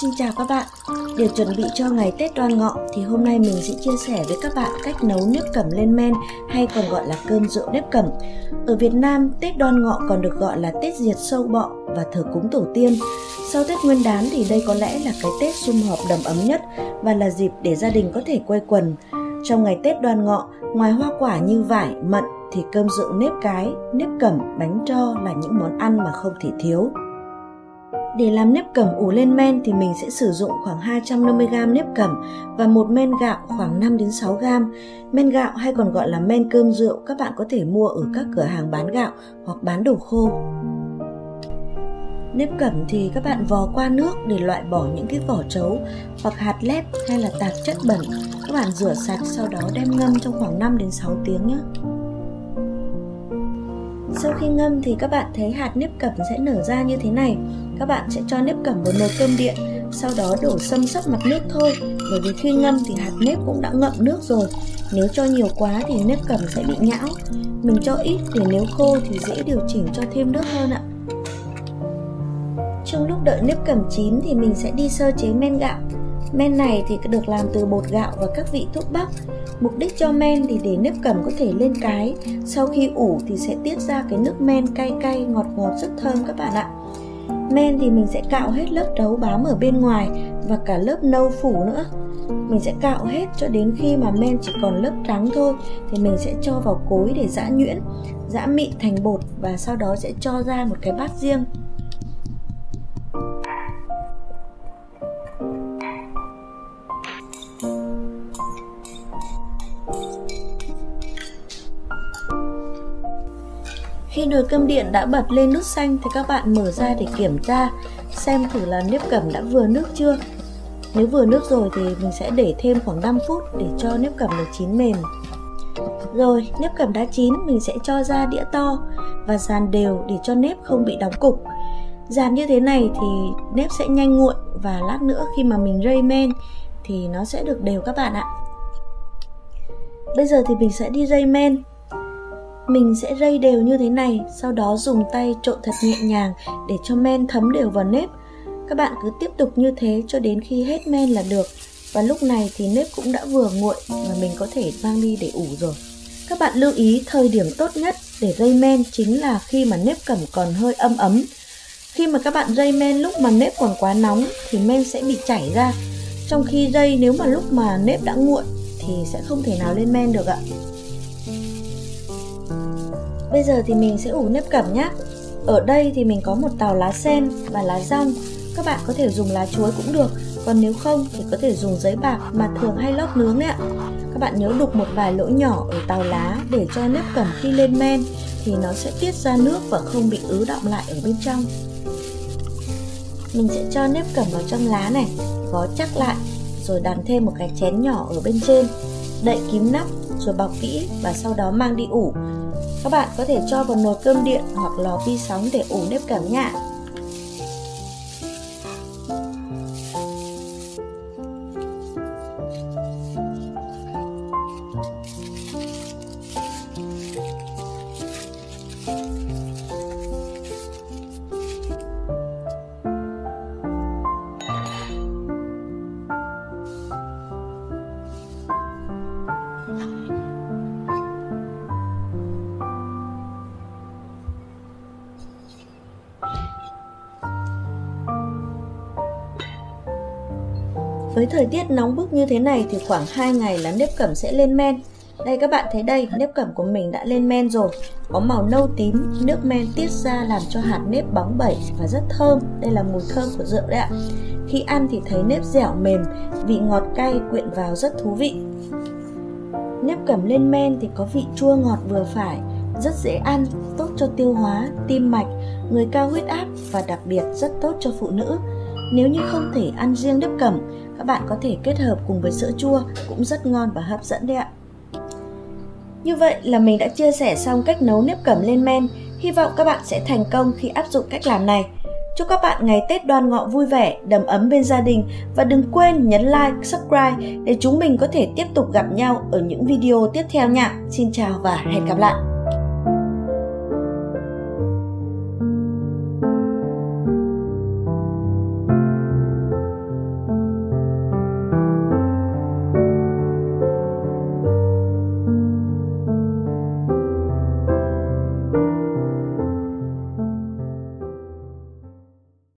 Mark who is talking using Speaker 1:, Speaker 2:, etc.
Speaker 1: Xin chào các bạn. Để chuẩn bị cho ngày Tết Đoan Ngọ thì hôm nay mình sẽ chia sẻ với các bạn cách nấu nếp cẩm lên men hay còn gọi là cơm rượu nếp cẩm. Ở Việt Nam, Tết Đoan Ngọ còn được gọi là Tết diệt sâu bọ và thờ cúng tổ tiên. Sau Tết Nguyên đán thì đây có lẽ là cái Tết sum họp đầm ấm nhất và là dịp để gia đình có thể quây quần. Trong ngày Tết Đoan Ngọ, ngoài hoa quả như vải, mận thì cơm rượu nếp cái, nếp cẩm, bánh tro là những món ăn mà không thể thiếu. Để làm nếp cẩm ủ lên men thì mình sẽ sử dụng khoảng 250g nếp cẩm và một men gạo khoảng 5 đến 6g. Men gạo hay còn gọi là men cơm rượu các bạn có thể mua ở các cửa hàng bán gạo hoặc bán đồ khô. Nếp cẩm thì các bạn vò qua nước để loại bỏ những cái vỏ trấu hoặc hạt lép hay là tạp chất bẩn. Các bạn rửa sạch sau đó đem ngâm trong khoảng 5 đến 6 tiếng nhé. Sau khi ngâm thì các bạn thấy hạt nếp cẩm sẽ nở ra như thế này. Các bạn sẽ cho nếp cẩm vào nồi cơm điện, sau đó đổ xâm sấp mặt nước thôi. Bởi vì khi ngâm thì hạt nếp cũng đã ngậm nước rồi. Nếu cho nhiều quá thì nếp cẩm sẽ bị nhão. Mình cho ít để nếu khô thì dễ điều chỉnh cho thêm nước hơn ạ. Trong lúc đợi nếp cẩm chín thì mình sẽ đi sơ chế men gạo. Men này thì được làm từ bột gạo và các vị thuốc bắc. Mục đích cho men thì để nếp cẩm có thể lên cái. Sau khi ủ thì sẽ tiết ra cái nước men cay cay ngọt ngọt rất thơm các bạn ạ. Men thì mình sẽ cạo hết lớp đấu bám ở bên ngoài và cả lớp nâu phủ nữa. Mình sẽ cạo hết cho đến khi mà men chỉ còn lớp trắng thôi thì mình sẽ cho vào cối để giã nhuyễn, giã mịn thành bột và sau đó sẽ cho ra một cái bát riêng. Khi nồi cơm điện đã bật lên nút xanh thì các bạn mở ra để kiểm tra xem thử là nếp cẩm đã vừa nước chưa. Nếu vừa nước rồi thì mình sẽ để thêm khoảng 5 phút để cho nếp cẩm được chín mềm. Rồi, nếp cẩm đã chín mình sẽ cho ra đĩa to và dàn đều để cho nếp không bị đóng cục. Dàn như thế này thì nếp sẽ nhanh nguội và lát nữa khi mà mình rây men thì nó sẽ được đều các bạn ạ. Bây giờ thì mình sẽ đi rây men mình sẽ rây đều như thế này, sau đó dùng tay trộn thật nhẹ nhàng để cho men thấm đều vào nếp. Các bạn cứ tiếp tục như thế cho đến khi hết men là được. Và lúc này thì nếp cũng đã vừa nguội và mình có thể mang đi để ủ rồi. Các bạn lưu ý thời điểm tốt nhất để rây men chính là khi mà nếp cẩm còn hơi âm ấm. Khi mà các bạn rây men lúc mà nếp còn quá nóng thì men sẽ bị chảy ra. Trong khi rây nếu mà lúc mà nếp đã nguội thì sẽ không thể nào lên men được ạ. Bây giờ thì mình sẽ ủ nếp cẩm nhé. Ở đây thì mình có một tàu lá sen và lá rong. Các bạn có thể dùng lá chuối cũng được, còn nếu không thì có thể dùng giấy bạc mà thường hay lót nướng đấy ạ. Các bạn nhớ đục một vài lỗ nhỏ ở tàu lá để cho nếp cẩm khi lên men thì nó sẽ tiết ra nước và không bị ứ động lại ở bên trong. Mình sẽ cho nếp cẩm vào trong lá này, gói chắc lại, rồi đặt thêm một cái chén nhỏ ở bên trên, đậy kín nắp rồi bọc kỹ và sau đó mang đi ủ các bạn có thể cho vào nồi cơm điện hoặc lò vi sóng để ủ nếp cảm nhạ Với thời tiết nóng bức như thế này thì khoảng 2 ngày là nếp cẩm sẽ lên men. Đây các bạn thấy đây, nếp cẩm của mình đã lên men rồi. Có màu nâu tím, nước men tiết ra làm cho hạt nếp bóng bẩy và rất thơm. Đây là mùi thơm của rượu đấy ạ. Khi ăn thì thấy nếp dẻo mềm, vị ngọt cay quyện vào rất thú vị. Nếp cẩm lên men thì có vị chua ngọt vừa phải, rất dễ ăn, tốt cho tiêu hóa, tim mạch, người cao huyết áp và đặc biệt rất tốt cho phụ nữ. Nếu như không thể ăn riêng nếp cẩm, các bạn có thể kết hợp cùng với sữa chua cũng rất ngon và hấp dẫn đấy ạ. Như vậy là mình đã chia sẻ xong cách nấu nếp cẩm lên men. Hy vọng các bạn sẽ thành công khi áp dụng cách làm này. Chúc các bạn ngày Tết đoan ngọ vui vẻ, đầm ấm bên gia đình và đừng quên nhấn like, subscribe để chúng mình có thể tiếp tục gặp nhau ở những video tiếp theo nha. Xin chào và hẹn gặp lại.